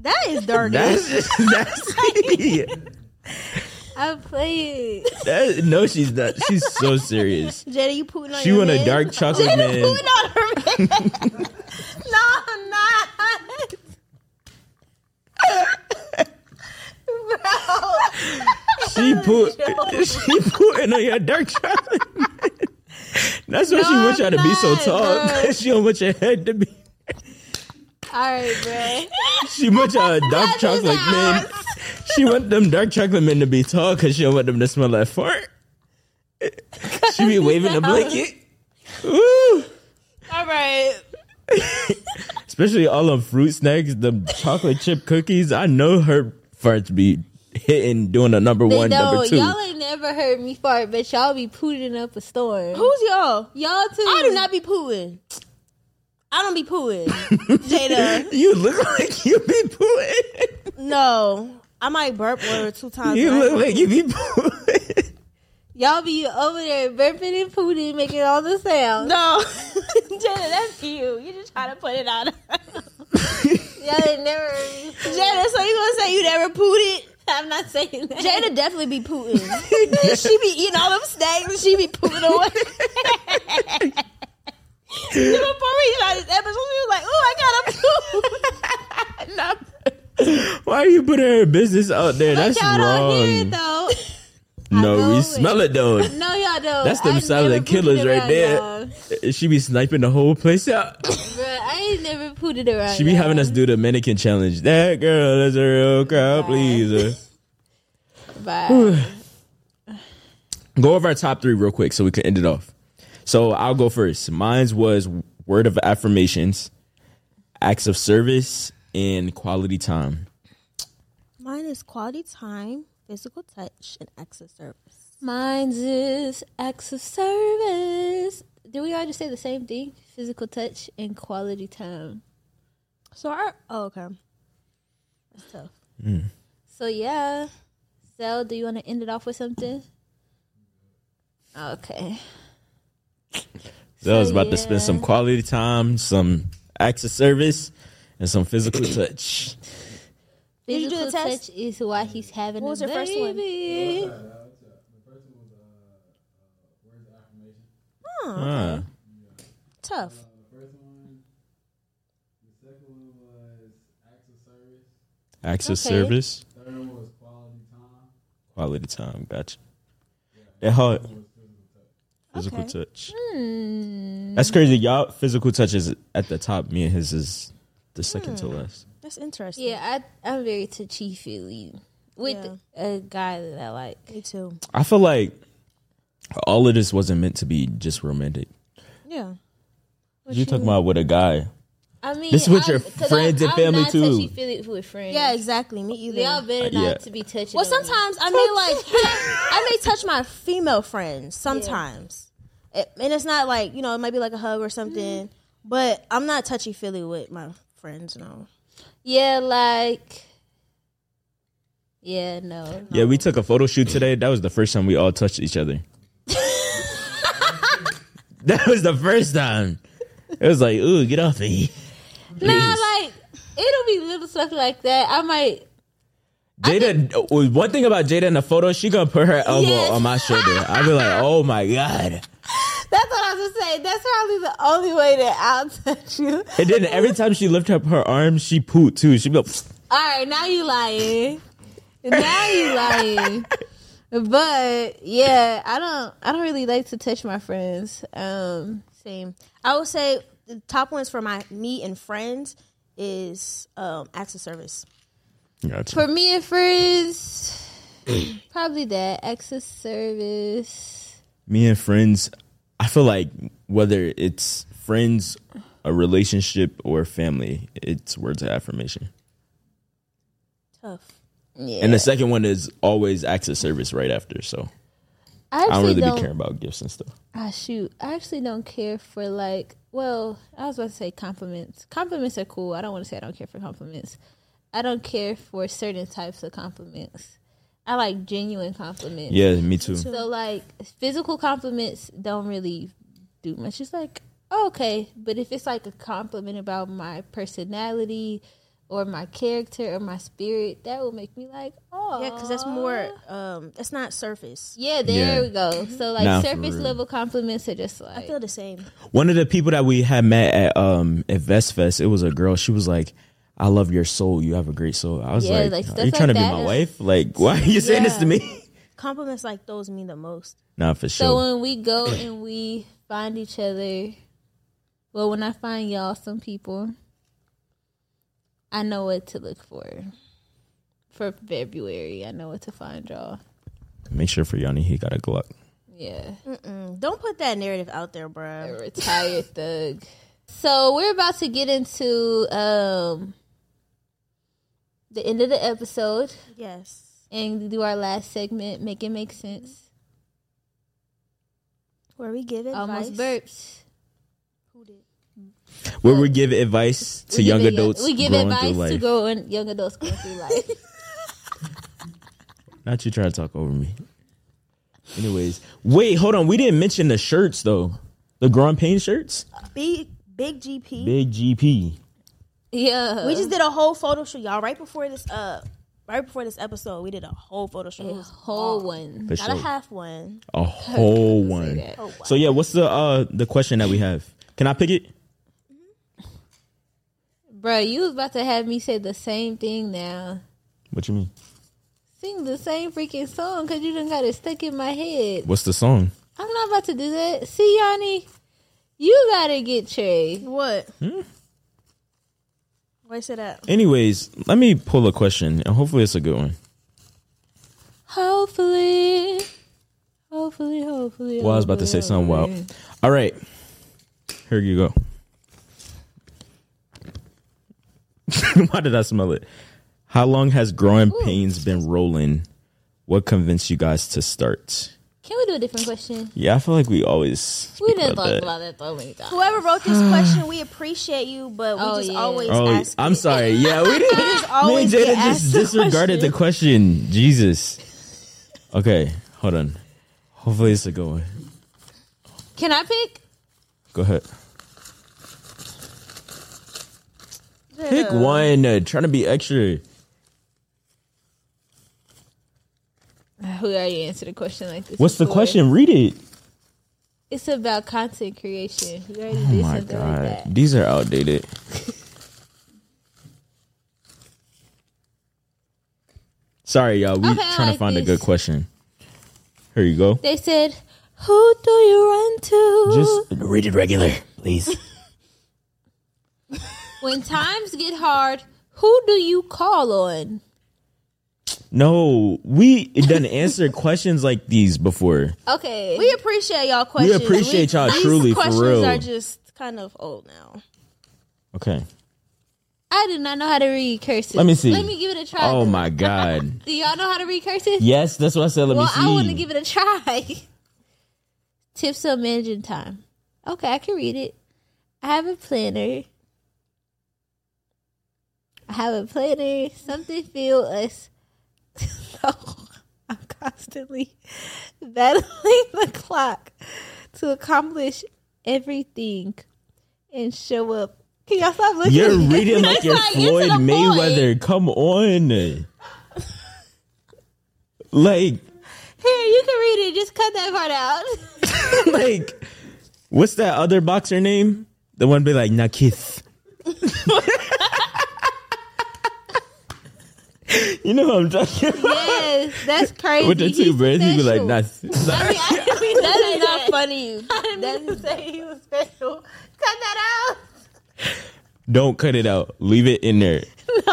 That is dirty. That's that's I play it. that, no, she's not. She's so serious. Jayda, you putting on your hand. She your want a dark chocolate Jayda man. putting on her man. no, I'm not. Bro. She put she putting on your dark chocolate. That's why she No, wants y'all to be so tall. she don't want your head to be. All right, bro. She want y'all dark chocolate men. She want them dark chocolate men to be tall because she don't want them to smell like fart. She be waving the blanket. Ooh. All right. Especially all them fruit snacks, the chocolate chip cookies. I know her farts be hitting doing the number They one, number two. Y'all ain't never heard me fart, but y'all be pooting up a storm. Who's y'all? y'all too? I do not be pooing. I don't be pooing. Jayda. You look like you be pooing. No. I might burp one or two times. You but look like you be pooing. Y'all be over there burping and pooting, making all the sounds. No, Jayda, that's you. You just try to put it on. Y'all ain't never heard me. say Jayda, so you gonna say you never pooted? I'm not saying that. Jayda definitely be pooting. And she be eating all them snacks and she be pooting away. Before we started this episode, she was like, "Oh, I gotta poop." Why are you putting her business out there? That's y'all don't hear it wrong. though. No, we it. smell it though. No, y'all don't. That's them I silent never killers right there. y'all. She be sniping the whole place out. Bruh, I ain't never pooted around. She be having us do the mannequin challenge. That girl is a real crowd pleaser. Bye. Go over our top three real quick so we can end it off. So I'll go first. Mine's was word of affirmations, acts of service, and quality time. Mine is quality time, physical touch, and acts of service. Mine's is acts of service. Did we all just say the same thing? Physical touch and quality time. So, our, oh, okay. That's tough. Mm. So yeah. So do you want to end it off with something? Okay. So I was about to spend some quality time, some acts of service, and some physical touch. Did you do Physical the test? touch is why he's having What a was your first one? baby. Oh, ah. Huh. tough. Acts of Okay. service. Quality time. Gotcha. That hard. Physical Okay. touch. Hmm. That's crazy. Y'all physical touch is at the top. Me and his is the second to last. That's interesting. Yeah, I I'm very touchy feely with Yeah. a guy that I like. Me too. I feel like all of this wasn't meant to be just romantic. Yeah. you talking about with a guy. I mean, This with I'm- your 'cause friends I'm, and family, I'm not too. Touchy feely with friends. Yeah, exactly. Me either. Y'all better uh, not yeah. to be touching. Well, on me. sometimes I may like I may touch my female friends sometimes, It- and it's not like you know it might be like a hug or something, mm-hmm. but I'm not touchy feely with my friends. No, Yeah, like. Yeah, no. Yeah, we took a photo shoot today. That was the first time we all touched each other. that was the first time. It was like, ooh, get off me. Nah, like it'll be little stuff like that. I might. Jayda, uh, one thing about Jayda in the photo, she gonna put her elbow Yes. on my shoulder. I'll be like, oh my god. That's what I was gonna say. That's probably the only way that I'll touch you. And then every time she lift up her arm, she poot too. She be like, All right, now you lying. Now you lying. But yeah, I don't. I don't really like to touch my friends. Um, same. I would say the top ones for my me and friends is um, acts of service. gotcha. for me and friends, probably that access service. me and friends, I feel like whether it's friends, a relationship, or family, it's words of affirmation. Tough. Yeah, And the second one is always acts of service right after. So I I don't really don't. be caring about gifts and stuff. Ah, shoot. I actually don't care for like. Well, I was about to say compliments. Compliments are cool. I don't want to say I don't care for compliments. I don't care for certain types of compliments. I like genuine compliments. Yeah, me too. So like physical compliments don't really do much. It's like, okay. But if it's like a compliment about my personality or my character or my spirit, that will make me like, oh, Yeah, because that's more. Um, that's not surface. Yeah, there Yeah. we go. So like Nah, surface level compliments are just like I feel the same. One of the people that we had met at um at Vest Fest, it was a girl. She was like, "I love your soul. You have a great soul." I was Yeah, like, like, "Are you trying to be my is- wife? Like, why are you saying this to me?" Compliments like those mean the most. Nah, for sure. So when we go and we find each other, well, when I find y'all, some people, I know what to look for. For February, I know what to find y'all. Make sure for Yanni, he got a Glock. Yeah, Mm, Don't put that narrative out there, bro. a bruh. retired thug. So we're about to get into um the end of the episode Yes. and do our last segment. Make it make sense. Where we give advice. Almost burps. Who did? Where we give advice to We young give adults We give growing advice through to life. growing young adults going through life. Not you trying to talk over me. Anyways, wait, hold on. We didn't mention the shirts though. The growing pain shirts. Big Big GP. Big GP. yeah, We just did a whole photo shoot, y'all. Right before this, uh, right before this episode, we did a whole photo shoot. A whole bomb. one. For not a half one. A whole one. that. Oh, wow. So yeah, what's the uh the question that we have? Can I pick it? Bruh, you was about to have me say the same thing now. What you mean? Sing the same freaking song because you done got it stuck in my head. What's the song? I'm not about to do that. See, Yanni, you gotta get Trey. What? Hmm? Why say that? Anyways, let me pull a question and hopefully it's a good one. Hopefully, hopefully, hopefully. Well, I was about to say something wild. All right. Here you go. Why did I smell it? How long has Growing Painz been rolling? What convinced you guys to start? Can we do a different question? Yeah, I feel like we always We didn't about talk that. about that so many times. Whoever wrote this question, we appreciate you, but we Oh, just yeah. always Oh, ask. I'm it. sorry. Yeah, we didn't. Me and always Jayda just asked the disregarded the question. Jesus. Okay, hold on. Hopefully it's a good one. Can I pick? Go ahead. Pick one. Uh, trying to be extra. We already answered the question like this. What's the before. question? Read it. It's about content creation. We already Oh did my something like god, that. these are outdated. Sorry, y'all. We Okay, trying to like find a good question. Here you go. They said, "Who do you run to Just read it regular, please. when times get hard? Who do you call on?" no, we done answered questions like these before. Okay, We appreciate y'all questions. We appreciate y'all these truly, for questions real. are just kind of old now. Okay. I do not know how to read cursive. Let me see. Let me give it a try. Oh my god. Do y'all know how to read cursive? Yes, that's what I said. Let well, me see. I want to give it a try. Tips on managing time. Okay, I can read it. I have a planner. Have a planner. Something feel us. so I'm constantly battling the clock to accomplish everything and show up. Can y'all stop looking? You're reading like you're like, Floyd the point. Mayweather. Come on. like, Here, you can read it. Just cut that part out. like, what's that other boxer name? The one be like Nakith. you know what I'm talking about? yes, that's crazy. With the two He's breaths, he be like, special. nah. I mean, I didn't mean that is not funny. I didn't say he was special. Cut that out. Don't cut it out. Leave it in there.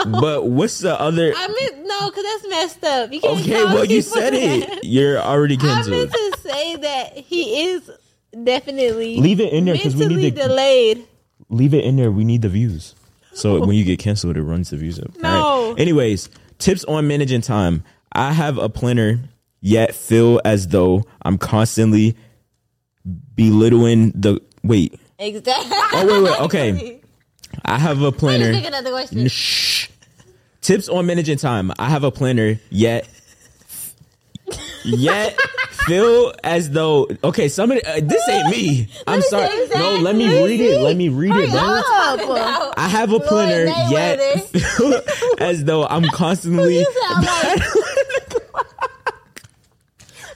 But what's the other? I mean, no, because that's messed up. You can't Okay, well, you said that. it. You're already canceled. I meant to say that he is definitely Leave it in there because we need to delayed. leave it in there. We need the views. So when you get canceled, it runs the views up. No. All right. Anyways, tips on managing time. I have a planner, yet feel as though I'm constantly belittling the. Wait. Exactly. Oh wait, wait. Okay. I have a planner. Pick another question. Shh. Tips on managing time. I have a planner, yet, yet feel as though okay, somebody uh, this ain't me. I'm sorry. No, let me read it. Let me read it, bro. I have a planner, yet feel as though I'm constantly.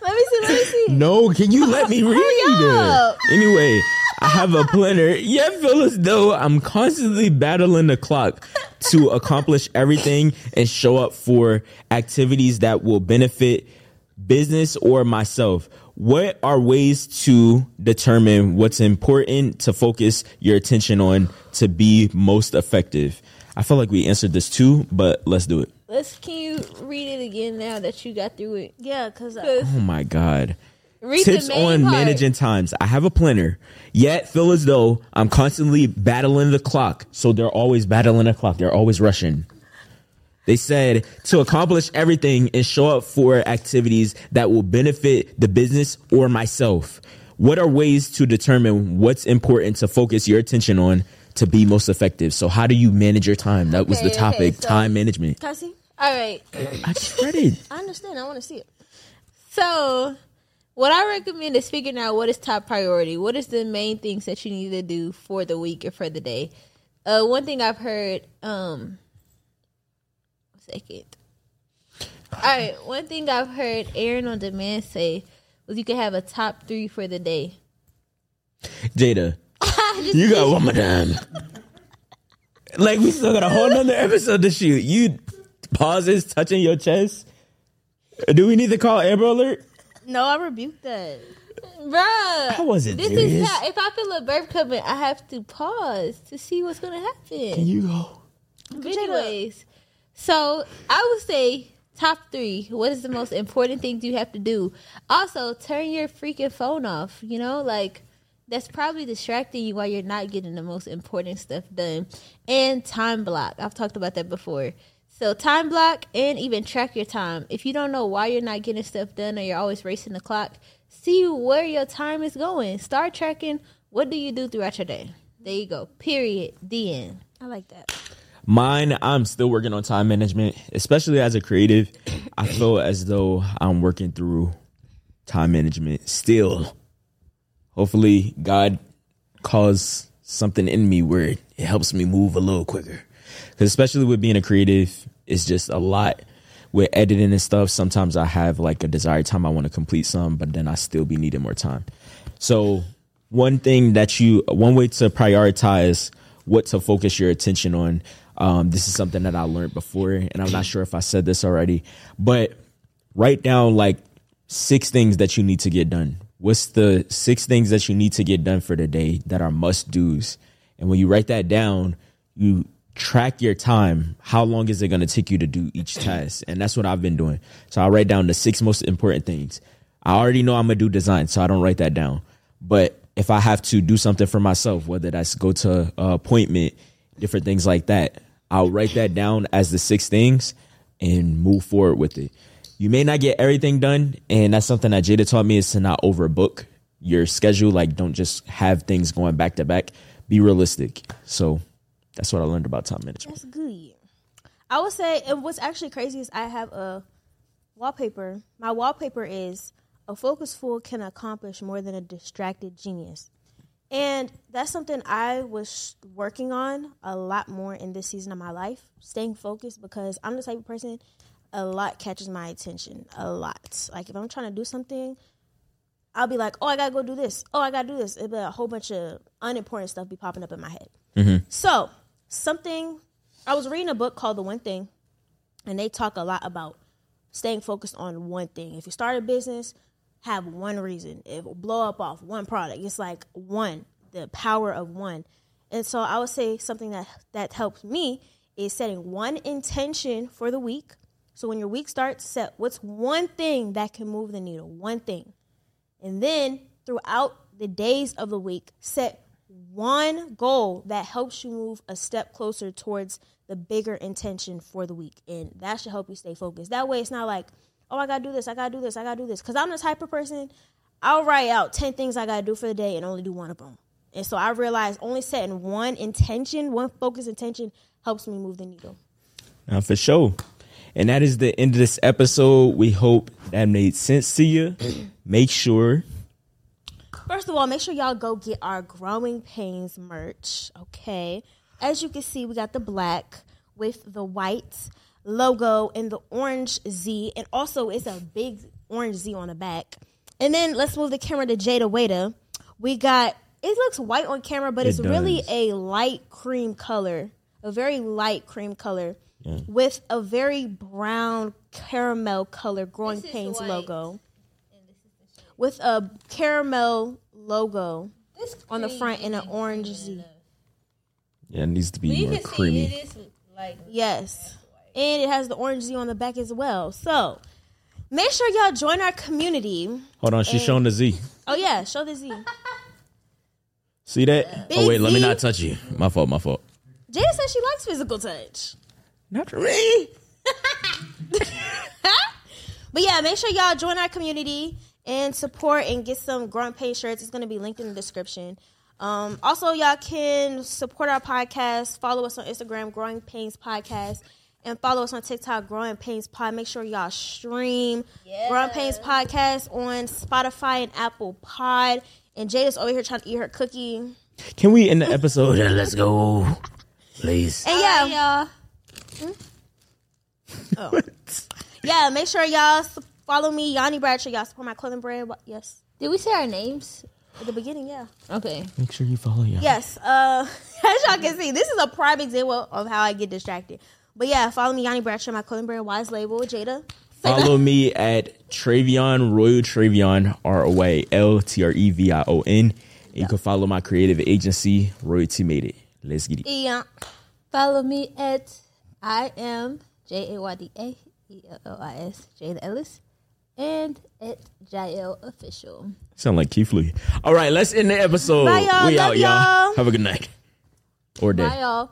Let me see. Let me see. No, can you let me read it? up. Anyway, I have a planner, yet feel as though I'm constantly battling the clock to accomplish everything and show up for activities that will benefit business or myself. What are ways to determine what's important to focus your attention on to be most effective? I feel like we answered this too, but let's do it. Let's. Can you read it again now that you got through it? Yeah, because uh, 'Cause Oh my God. read Tips on part. managing times. I have a planner, yet feel as though I'm constantly battling the clock. So they're always battling the clock. They're always rushing. They said to accomplish everything and show up for activities that will benefit the business or myself. What are ways to determine what's important to focus your attention on to be most effective? So how do you manage your time? That was Okay, the topic, okay, so- time management. can I see? All right. I just read it. I understand. I want to see it. So, what I recommend is figuring out what is top priority. What is the main things that you need to do for the week or for the day? Uh, one thing I've heard, um, second. All right, one thing I've heard Erin on Demand say was you can have a top three for the day. Jayda, you got one more time. Like we still got a whole nother episode to shoot. You pauses touching your chest. Do we need to call Amber Alert? No, I rebuked that. Bruh, I wasn't this serious. is how, if I feel a burp coming, I have to pause to see what's going to happen. Can you go? But anyways, so I would say top three. What is the most important things you have to do? Also, turn your freaking phone off. You know, like that's probably distracting you while you're not getting the most important stuff done. And time block. I've talked about that before. So time block and even track your time. If you don't know why you're not getting stuff done or you're always racing the clock, see where your time is going. Start tracking. What do you do throughout your day? There you go. Period. The end. I like that. Mine, I'm still working on time management, especially as a creative. I feel as though I'm working through time management still. Hopefully, God caused something in me where it helps me move a little quicker. Because especially with being a creative, it's just a lot with editing and stuff. Sometimes I have like a desired time I want to complete some, but then I still be needing more time. So one thing that you, one way to prioritize what to focus your attention on. Um, this is something that I learned before, and I'm not sure if I said this already, but write down like six things that you need to get done. What's the six things that you need to get done for the day that are must do's? And when you write that down, you track your time. How long is it going to take you to do each task? And that's what I've been doing. So I write down the six most important things. I already know I'm going to do design, so I don't write that down. But if I have to do something for myself, whether that's go to appointment, different things like that, I'll write that down as the six things and move forward with it. You may not get everything done, and that's something that Jayda taught me is to not overbook your schedule. Like, don't just have things going back to back. Be realistic. So that's what I learned about time management. That's good. I would say, and what's actually crazy is I have a wallpaper. My wallpaper is a focused fool can accomplish more than a distracted genius. And that's something I was working on a lot more in this season of my life, staying focused because I'm the type of person a lot catches my attention. A lot. Like if I'm trying to do something, I'll be like, oh, I gotta go do this. Oh, I gotta do this. It'll be a whole bunch of unimportant stuff be popping up in my head. Mm-hmm. So, something I was reading a book called The One Thing, and they talk a lot about staying focused on one thing. If you start a business, have one reason. It will blow up off one product. It's like one, the power of one. And so I would say something that that helps me is setting one intention for the week. So when your week starts, set what's one thing that can move the needle, one thing. And then throughout the days of the week, set one goal that helps you move a step closer towards the bigger intention for the week. And that should help you stay focused. That way, it's not like, oh, I got to do this, I got to do this, I got to do this. Because I'm the type of person, I'll write out 10 things I got to do for the day and only do one of them. And so I realized only setting one intention, one focus intention, helps me move the needle. Now, for sure. And that is the end of this episode. We hope that made sense to you. make sure First of all, make sure y'all go get our Growing Painz merch. Okay. As you can see, we got the black with the white logo and the orange Z. And also, it's a big orange Z on the back. And then let's move the camera to Jayda Waiter. We got, it looks white on camera, but It it's really a light cream color, a very light cream color with a very brown caramel color Growing This Painz white. logo. With a caramel logo on the front and an orange Z. yeah, it needs to be you more creamy. it is like Yes. And it has the orange Z on the back as well. So make sure y'all join our community. Hold on, she's showing the Z. Oh yeah, show the Z. See that? Big oh wait, let me not touch you. My fault, my fault. Jayda says she likes physical touch. Not really. But yeah, make sure y'all join our community and support and get some Grunt Pay shirts. It's going to be linked in the description. Um, also, y'all can support our podcast. Follow us on Instagram, Growing Painz Podcast, and follow us on TikTok, Growing Painz Pod. Make sure y'all stream Growing Painz Podcast on Spotify and Apple Pod. And Jayda's over here trying to eat her cookie. Can we end the episode? Yeah, let's go, please. And yeah, y'all. Oh, yeah. Make sure y'all follow me, Yanni Bradshaw. Y'all support my clothing brand. Yes, Did we say our names? at the beginning. Yeah. Okay. Make sure you follow y'all. Yes. Uh, as y'all can see, this is a prime example of how I get distracted. But yeah, follow me, Yanni Bradshaw, my clothing brand, Wise Label, Jayda. Follow me at Tre'Vion Royal Travion R O Y L T R E V I O N. And you can follow my creative agency, Royalty Made It. Let's get it. Yeah. Follow me at I am J A Y D A E L L I S Jayda Ellis and at Jael Official. Sound like Keith Lee. All right, let's end the episode. Bye, y'all. We Love out, y'all. y'all. Have a good night or day. Bye, y'all.